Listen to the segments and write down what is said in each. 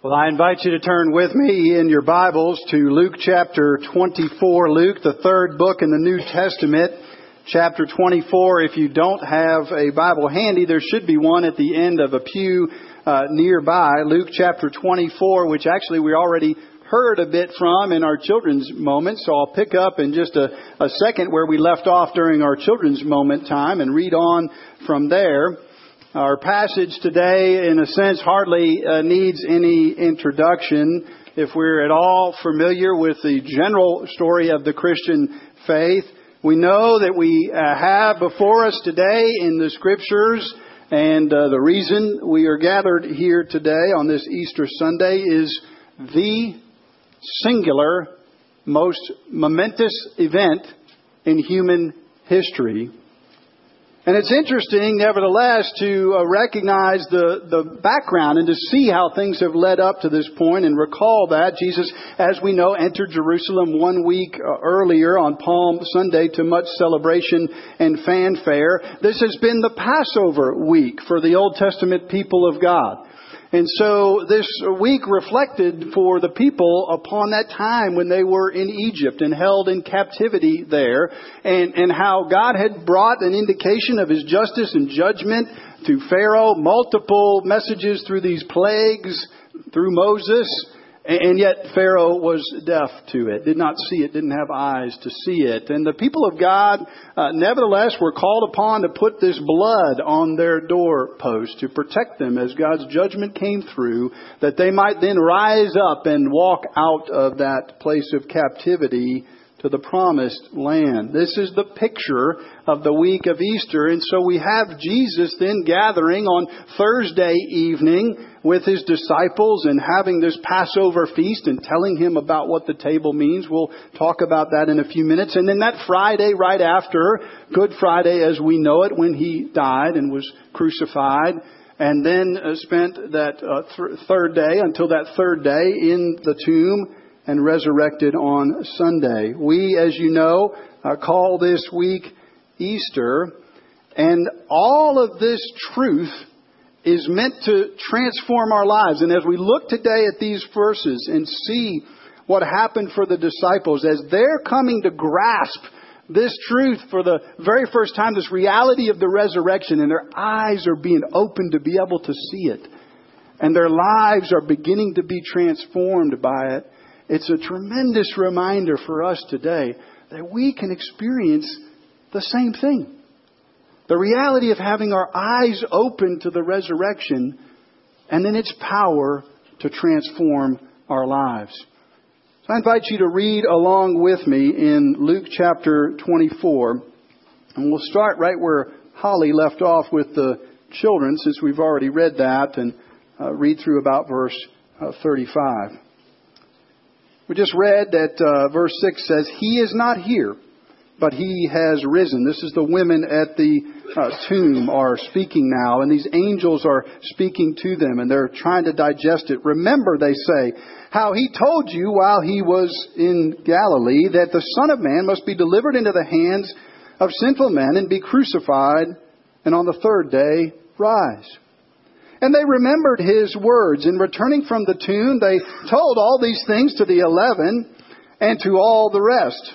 Well, I invite you to turn with me in your Bibles to Luke chapter 24. Luke, the third book in the New Testament, chapter 24. If you don't have a Bible handy, there should be one at the end of a pew uh, nearby. Luke chapter 24, which actually we already heard a bit from in our children's moment. So I'll pick up in just a, a second where we left off during our children's moment time and read on from there. Our passage today, in a sense, hardly uh, needs any introduction. If we're at all familiar with the general story of the Christian faith, we know that we uh, have before us today in the scriptures, and uh, the reason we are gathered here today on this Easter Sunday is the singular, most momentous event in human history and it's interesting, nevertheless, to uh, recognize the, the background and to see how things have led up to this point and recall that Jesus, as we know, entered Jerusalem one week uh, earlier on Palm Sunday to much celebration and fanfare. This has been the Passover week for the Old Testament people of God. And so this week reflected for the people upon that time when they were in Egypt and held in captivity there and, and how God had brought an indication of his justice and judgment to Pharaoh, multiple messages through these plagues, through Moses, and yet Pharaoh was deaf to it, did not see it, didn't have eyes to see it. And the people of God, uh, nevertheless, were called upon to put this blood on their doorpost to protect them as God's judgment came through, that they might then rise up and walk out of that place of captivity to the promised land. This is the picture of the week of Easter. And so we have Jesus then gathering on Thursday evening with his disciples and having this Passover feast and telling him about what the table means. We'll talk about that in a few minutes. And then that Friday right after, Good Friday as we know it, when he died and was crucified, and then uh, spent that uh, th- third day until that third day in the tomb and resurrected on Sunday. We, as you know, uh, call this week Easter, and all of this truth is meant to transform our lives. And as we look today at these verses and see what happened for the disciples as they're coming to grasp this truth for the very first time, this reality of the resurrection, and their eyes are being opened to be able to see it. And their lives are beginning to be transformed by it. It's a tremendous reminder for us today that we can experience the same thing. The reality of having our eyes open to the resurrection and then its power to transform our lives. So I invite you to read along with me in Luke chapter 24. And we'll start right where Holly left off with the children, since we've already read that, and uh, read through about verse uh, 35. We just read that uh, verse 6 says, He is not here, but He has risen. This is the women at the uh, tomb are speaking now, and these angels are speaking to them, and they're trying to digest it. Remember, they say, how He told you while He was in Galilee that the Son of Man must be delivered into the hands of sinful men and be crucified, and on the third day rise. And they remembered his words. In returning from the tomb, they told all these things to the eleven and to all the rest.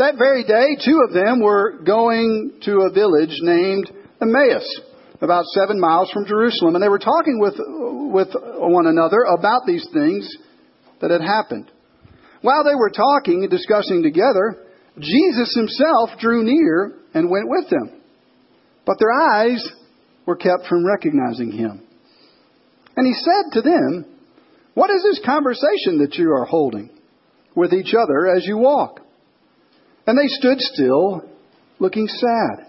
That very day, two of them were going to a village named Emmaus, about seven miles from Jerusalem, and they were talking with, with one another about these things that had happened. While they were talking and discussing together, Jesus himself drew near and went with them. But their eyes were kept from recognizing him. And he said to them, What is this conversation that you are holding with each other as you walk? And they stood still, looking sad.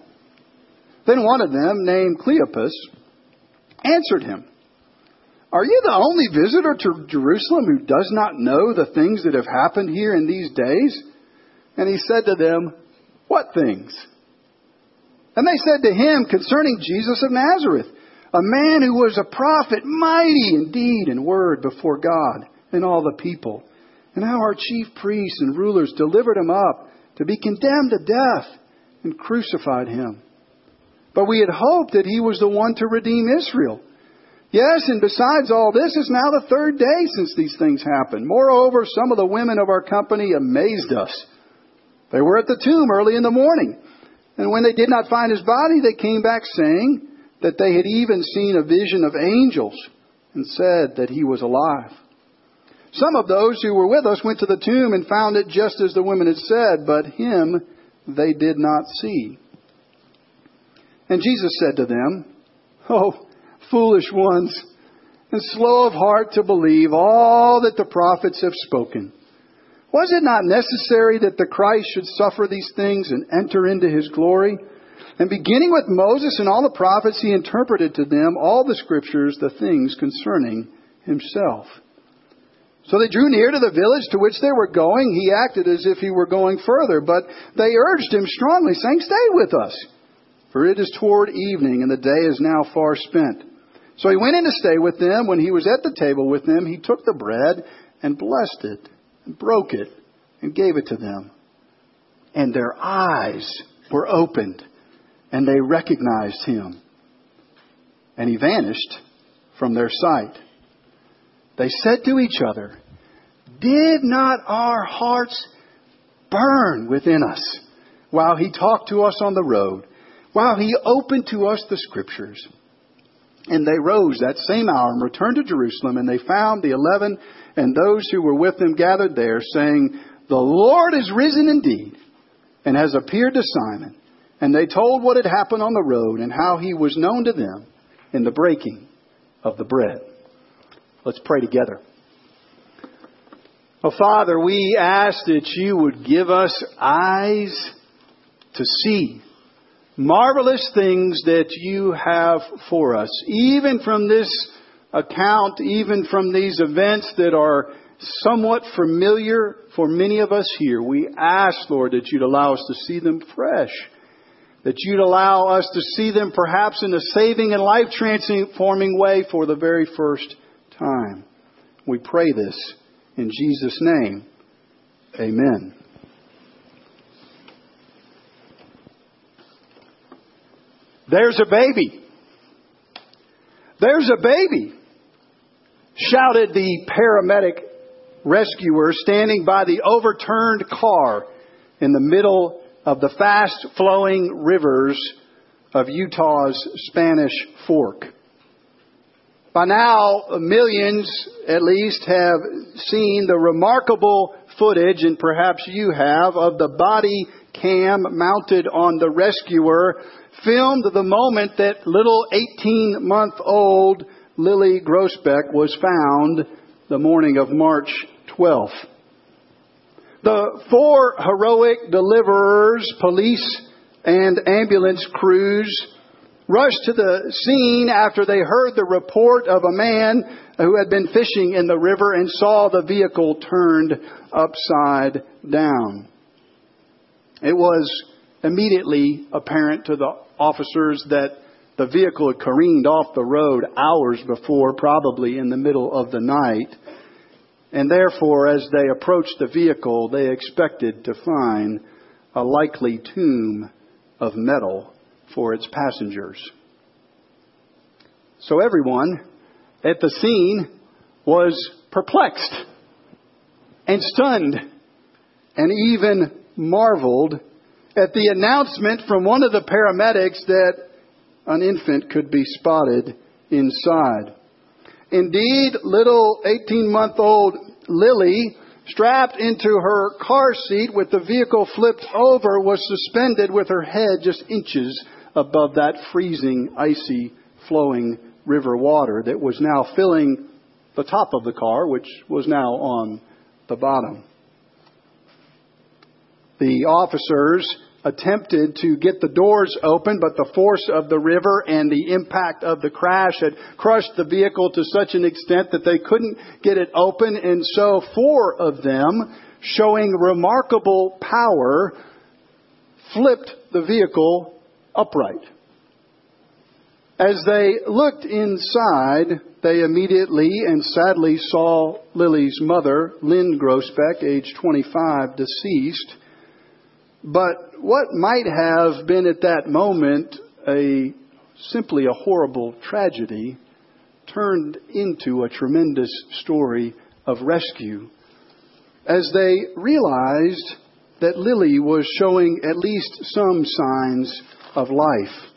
Then one of them, named Cleopas, answered him, Are you the only visitor to Jerusalem who does not know the things that have happened here in these days? And he said to them, What things? And they said to him concerning Jesus of Nazareth, a man who was a prophet, mighty indeed in deed and word before God and all the people, and how our chief priests and rulers delivered him up to be condemned to death and crucified him. But we had hoped that he was the one to redeem Israel. Yes, and besides all this, it's now the third day since these things happened. Moreover, some of the women of our company amazed us. They were at the tomb early in the morning, and when they did not find his body, they came back saying that they had even seen a vision of angels and said that he was alive. Some of those who were with us went to the tomb and found it just as the women had said, but him they did not see. And Jesus said to them, Oh, foolish ones, and slow of heart to believe all that the prophets have spoken. Was it not necessary that the Christ should suffer these things and enter into his glory? And beginning with Moses and all the prophets, he interpreted to them all the scriptures, the things concerning himself. So they drew near to the village to which they were going. He acted as if he were going further, but they urged him strongly, saying, Stay with us, for it is toward evening, and the day is now far spent. So he went in to stay with them. When he was at the table with them, he took the bread and blessed it, and broke it, and gave it to them. And their eyes were opened, and they recognized him. And he vanished from their sight. They said to each other, Did not our hearts burn within us while he talked to us on the road, while he opened to us the scriptures? And they rose that same hour and returned to Jerusalem, and they found the eleven and those who were with them gathered there, saying, The Lord is risen indeed, and has appeared to Simon. And they told what had happened on the road, and how he was known to them in the breaking of the bread. Let's pray together. Oh, Father, we ask that you would give us eyes to see marvelous things that you have for us, even from this account, even from these events that are somewhat familiar for many of us here. We ask, Lord, that you'd allow us to see them fresh, that you'd allow us to see them perhaps in a saving and life transforming way for the very first time. We pray this in Jesus' name. Amen. There's a baby. There's a baby, shouted the paramedic rescuer standing by the overturned car in the middle of the fast flowing rivers of Utah's Spanish Fork. By now, millions at least have seen the remarkable footage, and perhaps you have, of the body cam mounted on the rescuer filmed the moment that little 18 month old Lily Groesbeck was found the morning of March 12th. The four heroic deliverers, police, and ambulance crews rushed to the scene after they heard the report of a man who had been fishing in the river and saw the vehicle turned upside down. It was immediately apparent to the officers that the vehicle had careened off the road hours before, probably in the middle of the night. And therefore, as they approached the vehicle, they expected to find a likely tomb of metal for its passengers. So everyone at the scene was perplexed and stunned and even marveled at the announcement from one of the paramedics that an infant could be spotted inside. Indeed, little 18 month old Lily, strapped into her car seat with the vehicle flipped over, was suspended with her head just inches above that freezing, icy, flowing river water that was now filling the top of the car, which was now on the bottom. The officers attempted to get the doors open, but the force of the river and the impact of the crash had crushed the vehicle to such an extent that they couldn't get it open. And so four of them, showing remarkable power, flipped the vehicle upright. As they looked inside, they immediately and sadly saw Lily's mother, Lynn Groesbeck, age 25, deceased. But what might have been at that moment a simply a horrible tragedy turned into a tremendous story of rescue as they realized that Lily was showing at least some signs of life.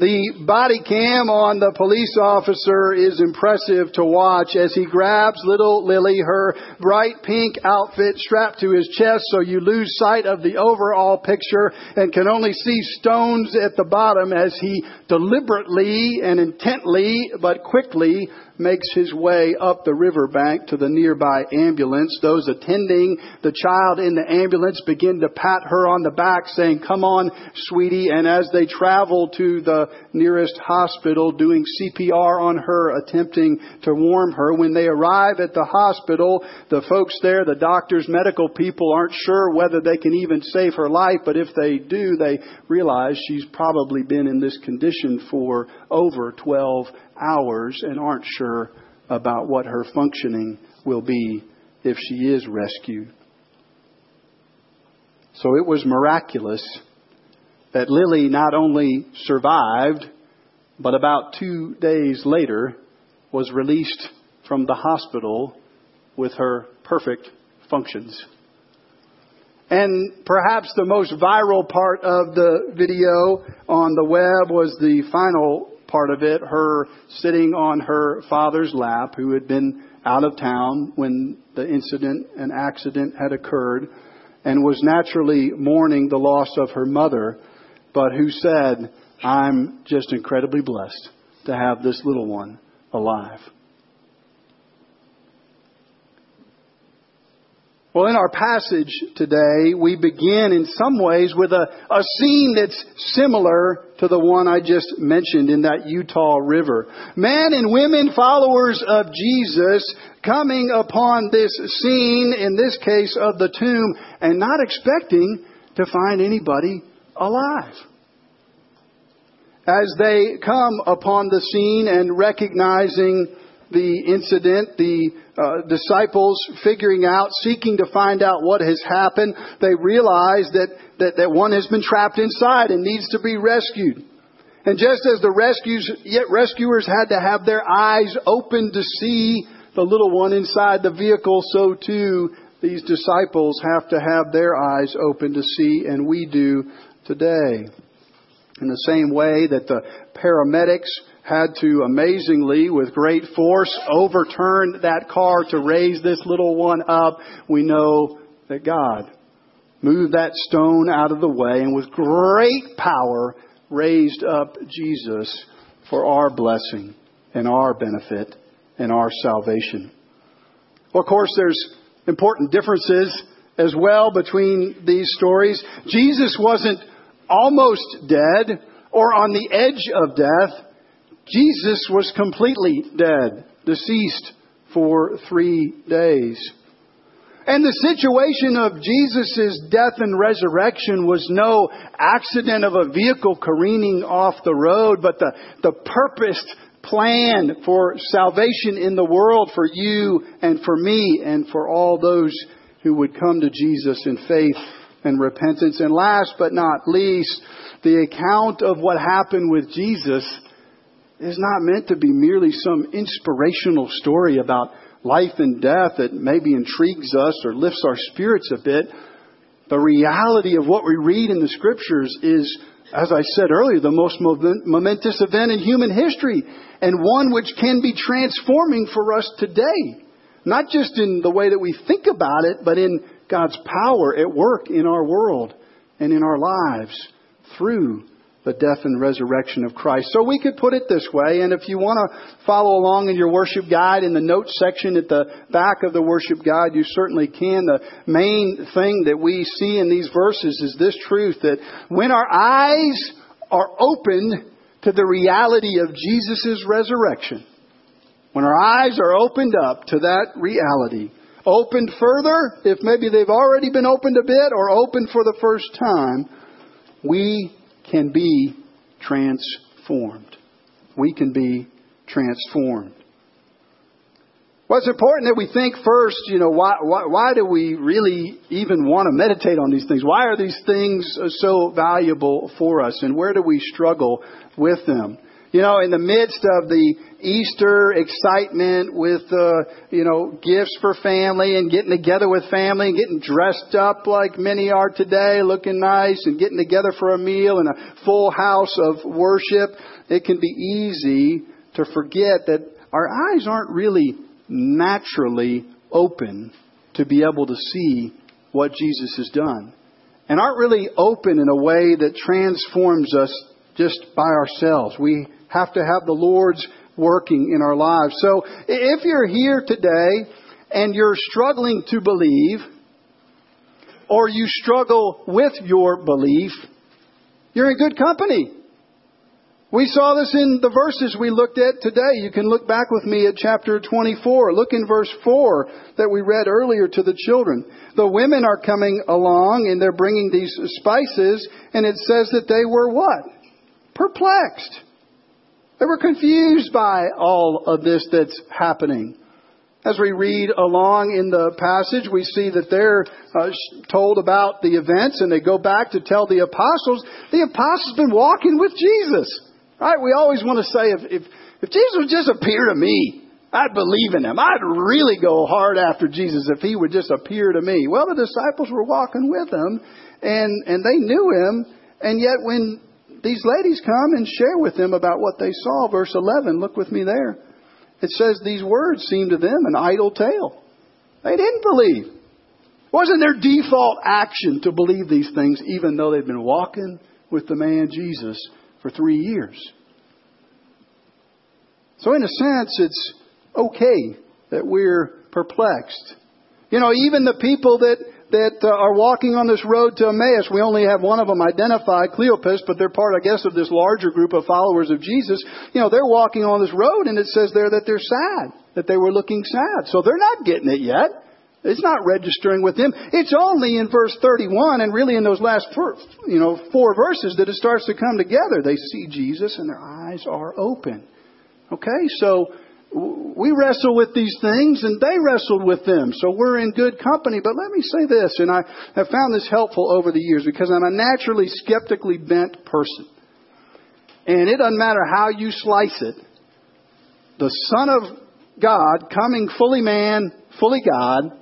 The body cam on the police officer is impressive to watch as he grabs little Lily, her bright pink outfit strapped to his chest so you lose sight of the overall picture and can only see stones at the bottom as he deliberately and intently but quickly makes his way up the riverbank to the nearby ambulance. Those attending the child in the ambulance begin to pat her on the back saying, come on, sweetie. And as they travel to the nearest hospital doing CPR on her, attempting to warm her, when they arrive at the hospital, the folks there, the doctors, medical people aren't sure whether they can even save her life, but if they do, they realize she's probably been in this condition for over 12 hours and aren't sure about what her functioning will be if she is rescued. So it was miraculous that Lily not only survived, but about two days later was released from the hospital with her perfect functions. And perhaps the most viral part of the video on the web was the final part of it, her sitting on her father's lap, who had been out of town when the incident and accident had occurred, and was naturally mourning the loss of her mother, but who said, I'm just incredibly blessed to have this little one alive. Well, in our passage today, we begin in some ways with a, a scene that's similar to the one I just mentioned in that Utah River. Men and women followers of Jesus coming upon this scene, in this case of the tomb, and not expecting to find anybody alive. As they come upon the scene and recognizing the incident, the uh, disciples figuring out, seeking to find out what has happened, they realize that, that, that one has been trapped inside and needs to be rescued. And just as the rescues, yet rescuers had to have their eyes open to see the little one inside the vehicle, so too these disciples have to have their eyes open to see, and we do today. In the same way that the paramedics had to amazingly, with great force, overturn that car to raise this little one up, we know that God moved that stone out of the way and with great power raised up Jesus for our blessing and our benefit and our salvation. Well, of course, there's important differences as well between these stories. Jesus wasn't almost dead or on the edge of death. Jesus was completely dead, deceased for three days. And the situation of Jesus' death and resurrection was no accident of a vehicle careening off the road, but the, the purposed plan for salvation in the world for you and for me and for all those who would come to Jesus in faith and repentance. And last but not least, the account of what happened with Jesus is not meant to be merely some inspirational story about life and death that maybe intrigues us or lifts our spirits a bit. The reality of what we read in the scriptures is, as I said earlier, the most momentous event in human history and one which can be transforming for us today. Not just in the way that we think about it, but in God's power at work in our world and in our lives through the death and resurrection of Christ. So we could put it this way, and if you want to follow along in your worship guide in the notes section at the back of the worship guide, you certainly can. The main thing that we see in these verses is this truth that when our eyes are opened to the reality of Jesus' resurrection, when our eyes are opened up to that reality, opened further, if maybe they've already been opened a bit, or opened for the first time, we can be transformed. We can be transformed. Well, it's important that we think first, you know, why, why, why do we really even want to meditate on these things? Why are these things uh, so valuable for us? And where do we struggle with them? You know, in the midst of the Easter excitement with, uh, you know, gifts for family and getting together with family and getting dressed up like many are today, looking nice and getting together for a meal and a full house of worship, it can be easy to forget that our eyes aren't really naturally open to be able to see what Jesus has done and aren't really open in a way that transforms us just by ourselves. We have to have the Lord's working in our lives. So if you're here today and you're struggling to believe, or you struggle with your belief, you're in good company. We saw this in the verses we looked at today. You can look back with me at chapter 24. Look in verse 4 that we read earlier to the children. The women are coming along and they're bringing these spices, and it says that they were what? Perplexed. They were confused by all of this that's happening. As we read along in the passage, we see that they're uh, told about the events and they go back to tell the apostles. The apostles have been walking with Jesus. Right? We always want to say if, if, if Jesus would just appear to me, I'd believe in him. I'd really go hard after Jesus if he would just appear to me. Well, the disciples were walking with him and, and they knew him. And yet when these ladies come and share with them about what they saw. Verse 11, look with me there. It says these words seemed to them an idle tale. They didn't believe. It wasn't their default action to believe these things, even though they'd been walking with the man Jesus for three years. So, in a sense, it's okay that we're perplexed. You know, even the people that that uh, are walking on this road to Emmaus. We only have one of them identified, Cleopas, but they're part, I guess, of this larger group of followers of Jesus. You know, they're walking on this road and it says there that they're sad, that they were looking sad. So they're not getting it yet. It's not registering with them. It's only in verse 31 and really in those last four, you know, four verses that it starts to come together. They see Jesus and their eyes are open. Okay, so we wrestle with these things and they wrestled with them. So we're in good company. But let me say this, and I have found this helpful over the years because I'm a naturally skeptically bent person. And it doesn't matter how you slice it. The Son of God coming fully man, fully God,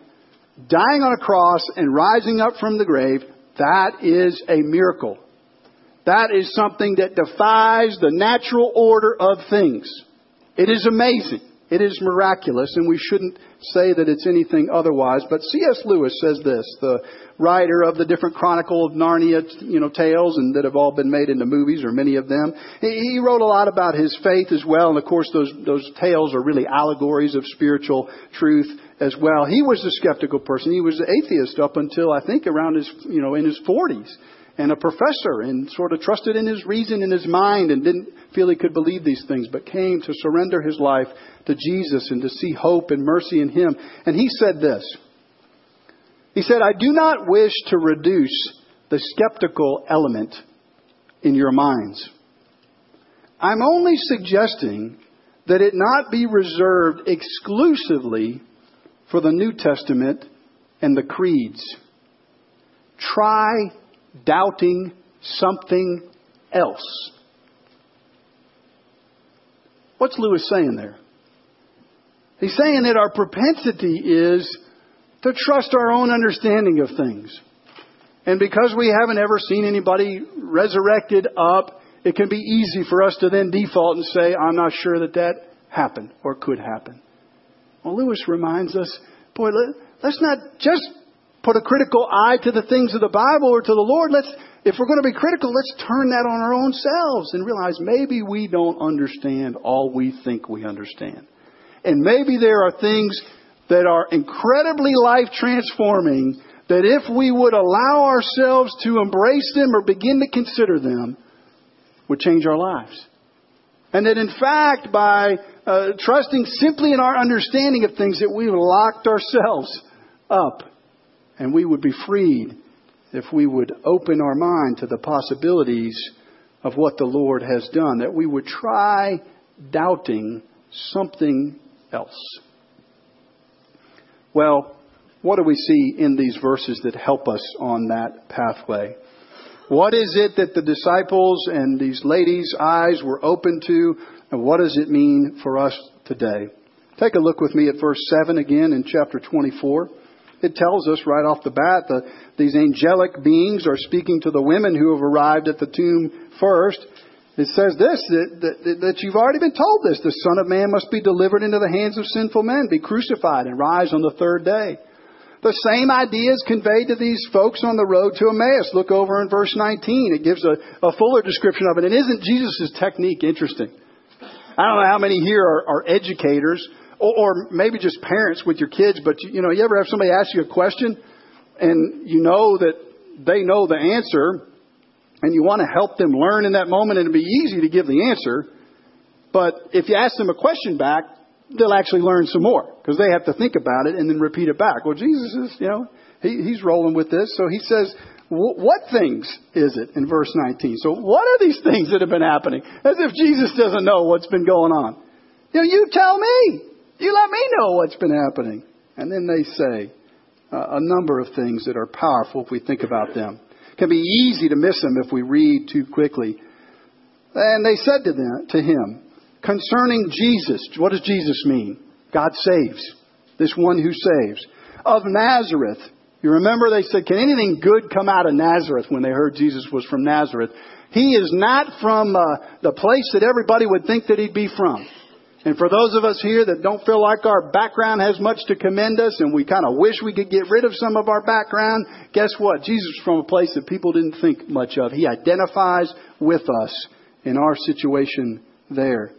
dying on a cross and rising up from the grave, that is a miracle. That is something that defies the natural order of things. It is amazing. It is miraculous, and we shouldn't say that it's anything otherwise. But C.S. Lewis says this, the writer of the different Chronicle of Narnia, you know, tales, and that have all been made into movies, or many of them. He wrote a lot about his faith as well, and of course, those those tales are really allegories of spiritual truth as well. He was a skeptical person. He was an atheist up until I think around his, you know, in his forties and a professor and sort of trusted in his reason and his mind and didn't feel he could believe these things, but came to surrender his life to Jesus and to see hope and mercy in him. And he said this. He said, I do not wish to reduce the skeptical element in your minds. I'm only suggesting that it not be reserved exclusively for the New Testament and the creeds. Try doubting something else. What's Lewis saying there? He's saying that our propensity is to trust our own understanding of things. And because we haven't ever seen anybody resurrected up, it can be easy for us to then default and say, I'm not sure that that happened or could happen. Well, Lewis reminds us, boy, let, us not just put a critical eye to the things of the Bible or to the Lord. Let's if we're going to be critical, let's turn that on our own selves and realize maybe we don't understand all we think we understand. And maybe there are things that are incredibly life transforming that if we would allow ourselves to embrace them or begin to consider them, would change our lives. And that in fact, by uh, trusting simply in our understanding of things, that we've locked ourselves up and we would be freed if we would open our mind to the possibilities of what the Lord has done, that we would try doubting something else. Well, what do we see in these verses that help us on that pathway? What is it that the disciples and these ladies' eyes were open to, and what does it mean for us today? Take a look with me at verse 7 again in chapter 24. It tells us right off the bat that these angelic beings are speaking to the women who have arrived at the tomb first. It says this, that, that, that, you've already been told this. The Son of Man must be delivered into the hands of sinful men, be crucified, and rise on the third day. The same idea is conveyed to these folks on the road to Emmaus. Look over in verse 19. It gives a, a fuller description of it. And isn't Jesus' technique interesting? I don't know how many here are, are educators or, or maybe just parents with your kids, but you, you know, you ever have somebody ask you a question and you know that they know the answer and you want to help them learn in that moment and it'd be easy to give the answer. But if you ask them a question back, they'll actually learn some more because they have to think about it and then repeat it back. Well, Jesus is, you know, he, he's rolling with this. So he says, what things is it in verse 19? So what are these things that have been happening? As if Jesus doesn't know what's been going on. You know, you tell me. You let me know what's been happening. And then they say uh, a number of things that are powerful if we think about them. It can be easy to miss them if we read too quickly. And they said to them, to him, concerning Jesus, what does Jesus mean? God saves. This one who saves. Of Nazareth. You remember they said, can anything good come out of Nazareth when they heard Jesus was from Nazareth? He is not from uh, the place that everybody would think that he'd be from. And for those of us here that don't feel like our background has much to commend us and we kind of wish we could get rid of some of our background, guess what? Jesus is from a place that people didn't think much of. He identifies with us in our situation there.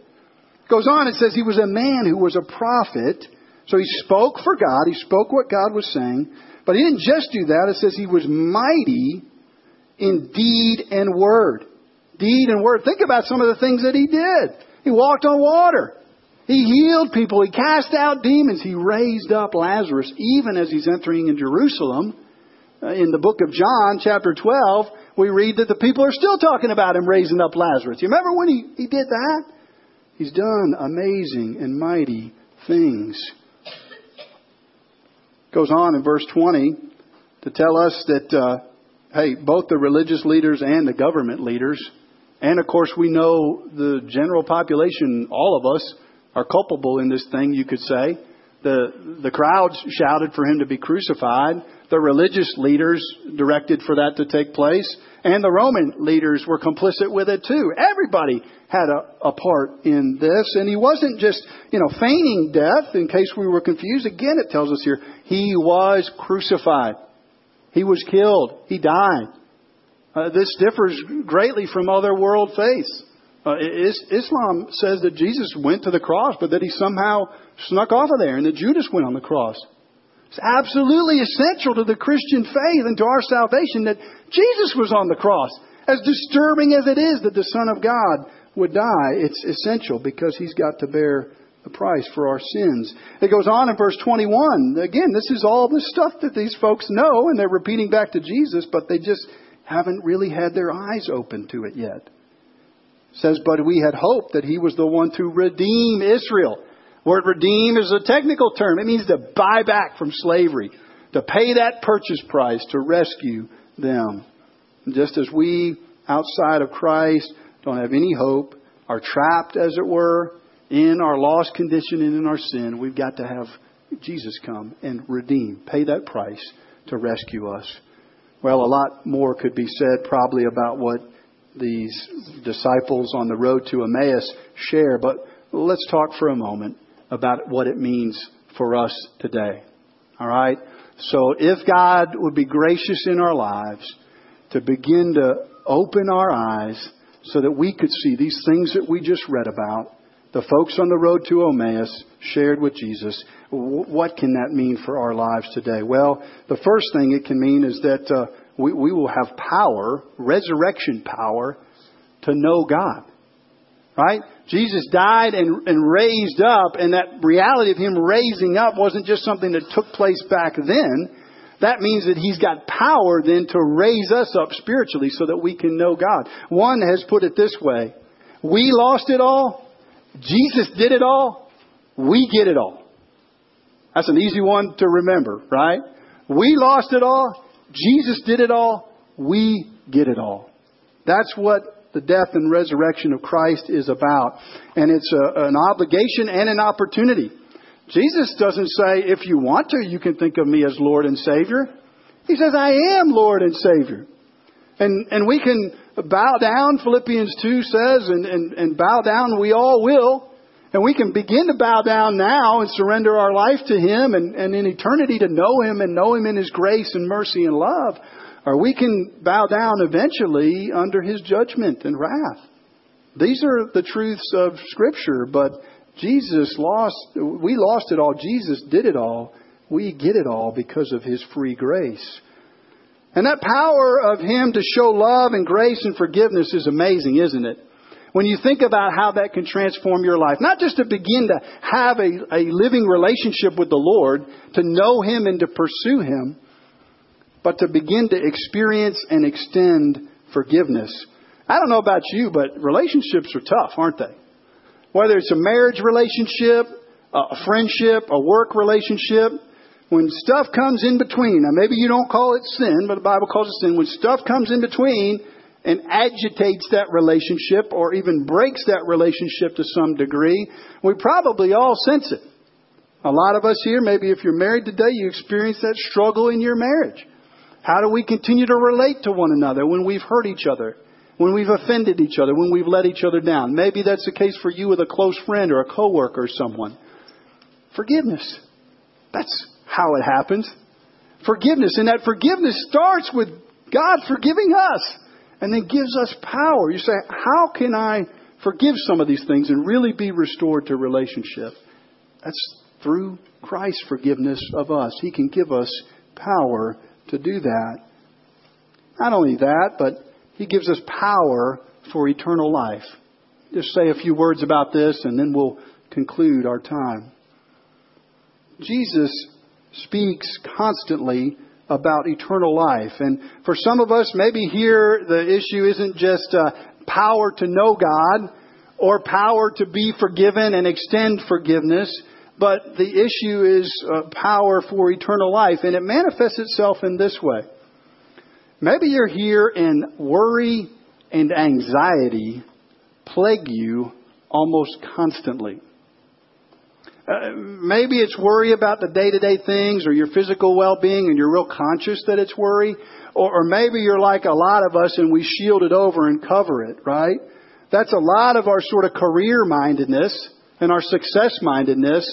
Goes on, it says he was a man who was a prophet. So he spoke for God. He spoke what God was saying. But he didn't just do that. It says he was mighty in deed and word. Deed and word. Think about some of the things that he did. He walked on water. He healed people. He cast out demons. He raised up Lazarus even as he's entering in Jerusalem. Uh, in the book of John, chapter 12, we read that the people are still talking about him raising up Lazarus. You remember when he, he did that? He's done amazing and mighty things. Goes on in verse 20 to tell us that, uh, hey, both the religious leaders and the government leaders, and of course we know the general population, all of us, are culpable in this thing, you could say. The, the crowds shouted for him to be crucified. The religious leaders directed for that to take place. And the Roman leaders were complicit with it too. Everybody had a, a part in this. And he wasn't just, you know, feigning death in case we were confused. Again, it tells us here, he was crucified. He was killed. He died. Uh, this differs greatly from other world faiths. Uh, Islam says that Jesus went to the cross, but that he somehow snuck off of there and that Judas went on the cross. It's absolutely essential to the Christian faith and to our salvation that Jesus was on the cross. As disturbing as it is that the Son of God would die, it's essential because he's got to bear the price for our sins. It goes on in verse 21. Again, this is all the stuff that these folks know and they're repeating back to Jesus, but they just haven't really had their eyes open to it yet says, But we had hoped that he was the one to redeem Israel. Word redeem is a technical term. It means to buy back from slavery, to pay that purchase price, to rescue them. And just as we, outside of Christ, don't have any hope, are trapped, as it were, in our lost condition and in our sin, we've got to have Jesus come and redeem, pay that price to rescue us. Well, a lot more could be said probably about what these disciples on the road to Emmaus share, but let's talk for a moment about what it means for us today. All right? So if God would be gracious in our lives to begin to open our eyes so that we could see these things that we just read about. The folks on the road to Emmaus shared with Jesus. What can that mean for our lives today? Well, the first thing it can mean is that uh, we, we will have power, resurrection power, to know God. Right? Jesus died and, and raised up, and that reality of Him raising up wasn't just something that took place back then. That means that He's got power then to raise us up spiritually so that we can know God. One has put it this way We lost it all, Jesus did it all, we get it all. That's an easy one to remember, right? We lost it all, Jesus did it all, we get it all. That's what the death and resurrection of Christ is about. And it's a, an obligation and an opportunity. Jesus doesn't say, if you want to, you can think of me as Lord and Savior. He says, I am Lord and Savior. And, and we can bow down, Philippians 2 says, and, and, and bow down, we all will. And we can begin to bow down now and surrender our life to Him and, and in eternity to know Him and know Him in His grace and mercy and love. Or we can bow down eventually under his judgment and wrath. These are the truths of Scripture, but Jesus lost, we lost it all. Jesus did it all. We get it all because of his free grace. And that power of him to show love and grace and forgiveness is amazing, isn't it? When you think about how that can transform your life, not just to begin to have a, a living relationship with the Lord, to know him and to pursue him, but to begin to experience and extend forgiveness. I don't know about you, but relationships are tough, aren't they? Whether it's a marriage relationship, a friendship, a work relationship, when stuff comes in between, now maybe you don't call it sin, but the Bible calls it sin. When stuff comes in between and agitates that relationship or even breaks that relationship to some degree, we probably all sense it. A lot of us here, maybe if you're married today, you experience that struggle in your marriage. How do we continue to relate to one another when we've hurt each other? When we've offended each other, when we've let each other down. Maybe that's the case for you with a close friend or a coworker or someone. Forgiveness. That's how it happens. Forgiveness. And that forgiveness starts with God forgiving us and then gives us power. You say, how can I forgive some of these things and really be restored to relationship? That's through Christ's forgiveness of us. He can give us power to do that. Not only that, but He gives us power for eternal life. Just say a few words about this and then we'll conclude our time. Jesus speaks constantly about eternal life. And for some of us, maybe here the issue isn't just uh, power to know God or power to be forgiven and extend forgiveness but the issue is uh, power for eternal life, and it manifests itself in this way. Maybe you're here and worry and anxiety plague you almost constantly. Uh, maybe it's worry about the day to day things or your physical well being and you're real conscious that it's worry. Or, or maybe you're like a lot of us and we shield it over and cover it, right? That's a lot of our sort of career mindedness and our success mindedness.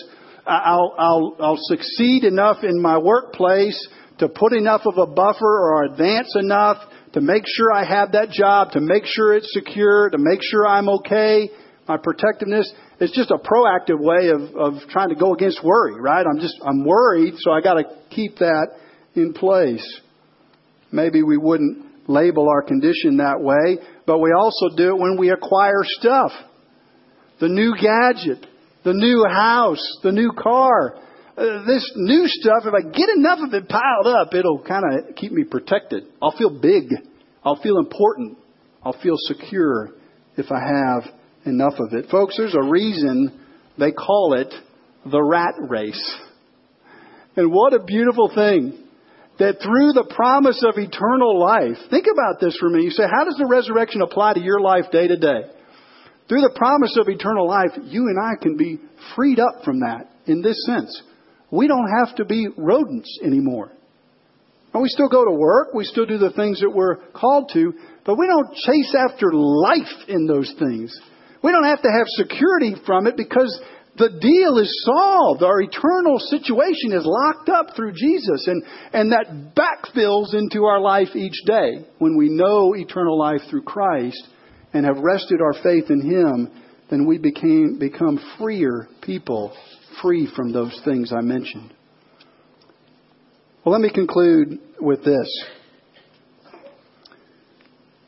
I'll, I'll, I'll succeed enough in my workplace to put enough of a buffer or advance enough to make sure I have that job, to make sure it's secure, to make sure I'm okay. My protectiveness is just a proactive way of, of trying to go against worry, right? I'm just, I'm worried, so I gotta keep that in place. Maybe we wouldn't label our condition that way, but we also do it when we acquire stuff the new gadget, the new house, the new car. Uh, this new stuff, if I get enough of it piled up, it'll kind of keep me protected. I'll feel big. I'll feel important. I'll feel secure if I have enough of it. Folks, there's a reason they call it the rat race. And what a beautiful thing that through the promise of eternal life, think about this for me. You say, how does the resurrection apply to your life day to day? Through the promise of eternal life, you and I can be freed up from that in this sense. We don't have to be rodents anymore. And we still go to work, we still do the things that we're called to, but we don't chase after life in those things. We don't have to have security from it because the deal is solved. Our eternal situation is locked up through Jesus. And, and that backfills into our life each day when we know eternal life through Christ and have rested our faith in Him, then we became, become freer people, free from those things I mentioned. Well, let me conclude with this.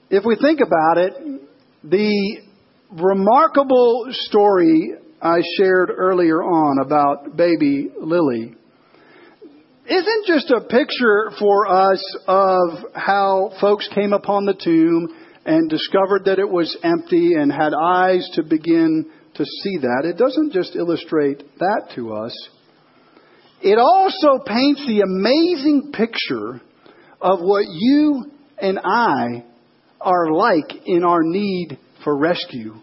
If we think about it, the remarkable story I shared earlier on about baby Lily isn't just a picture for us of how folks came upon the tomb and discovered that it was empty and had eyes to begin to see that. It doesn't just illustrate that to us. It also paints the amazing picture of what you and I are like in our need for rescue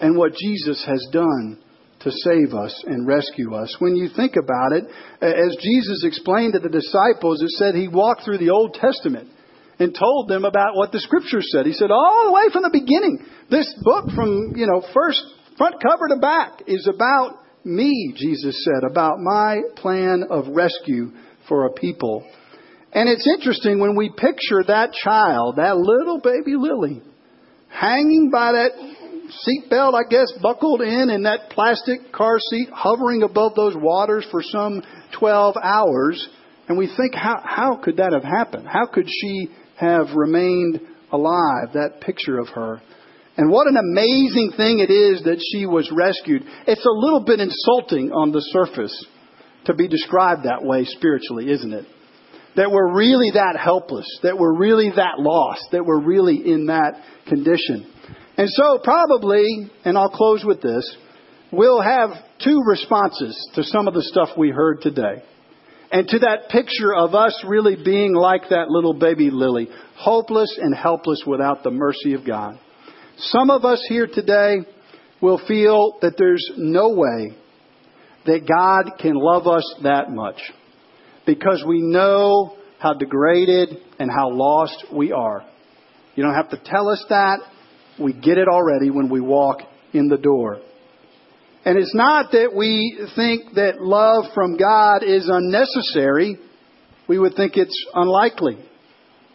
and what Jesus has done to save us and rescue us. When you think about it, as Jesus explained to the disciples, it said he walked through the Old Testament and told them about what the scriptures said. He said, all the way from the beginning, this book from, you know, first front cover to back is about me, Jesus said, about my plan of rescue for a people. And it's interesting when we picture that child, that little baby Lily, hanging by that seatbelt, I guess, buckled in in that plastic car seat, hovering above those waters for some 12 hours. And we think, how, how could that have happened? How could she have remained alive? That picture of her. And what an amazing thing it is that she was rescued. It's a little bit insulting on the surface to be described that way spiritually, isn't it? That we're really that helpless, that we're really that lost, that we're really in that condition. And so, probably, and I'll close with this, we'll have two responses to some of the stuff we heard today. And to that picture of us really being like that little baby lily, hopeless and helpless without the mercy of God. Some of us here today will feel that there's no way that God can love us that much because we know how degraded and how lost we are. You don't have to tell us that. We get it already when we walk in the door. And it's not that we think that love from God is unnecessary. We would think it's unlikely.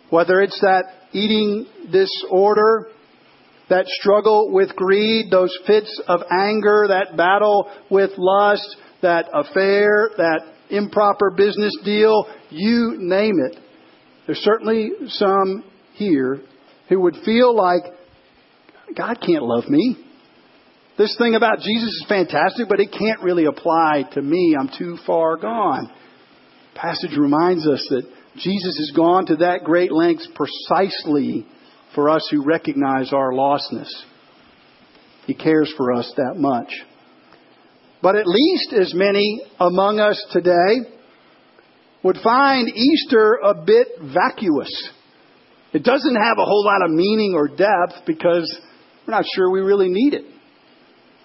Whether it's that eating disorder, that struggle with greed, those fits of anger, that battle with lust, that affair, that improper business deal, you name it. There's certainly some here who would feel like God can't love me. This thing about Jesus is fantastic, but it can't really apply to me. I'm too far gone. Passage reminds us that Jesus has gone to that great lengths precisely for us who recognize our lostness. He cares for us that much. But at least as many among us today would find Easter a bit vacuous. It doesn't have a whole lot of meaning or depth because we're not sure we really need it.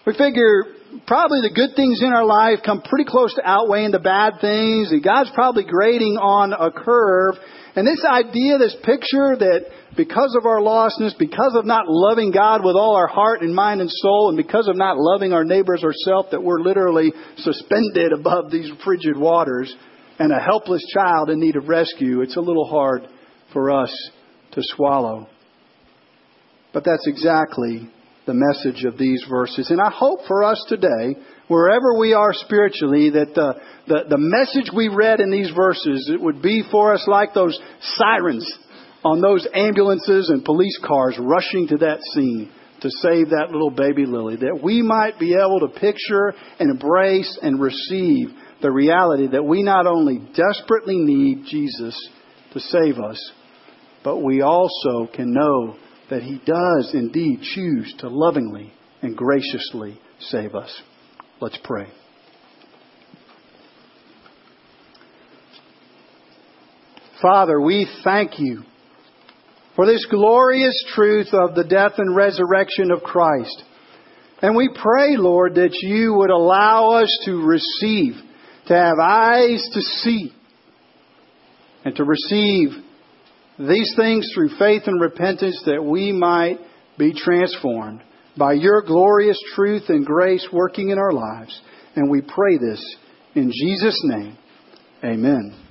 We figure probably the good things in our life come pretty close to outweighing the bad things, and God's probably grading on a curve. And this idea, this picture that because of our lostness, because of not loving God with all our heart and mind and soul, and because of not loving our neighbors ourselves, that we're literally suspended above these frigid waters and a helpless child in need of rescue, it's a little hard for us to swallow. But that's exactly the message of these verses. And I hope for us today, wherever we are spiritually, that the, the, the message we read in these verses, it would be for us like those sirens on those ambulances and police cars rushing to that scene to save that little baby Lily, that we might be able to picture and embrace and receive the reality that we not only desperately need Jesus to save us, but we also can know that He does indeed choose to lovingly and graciously save us. Let's pray. Father, we thank you for this glorious truth of the death and resurrection of Christ. And we pray, Lord, that you would allow us to receive, to have eyes to see, and to receive these things through faith and repentance that we might be transformed by your glorious truth and grace working in our lives. And we pray this in Jesus' name. Amen.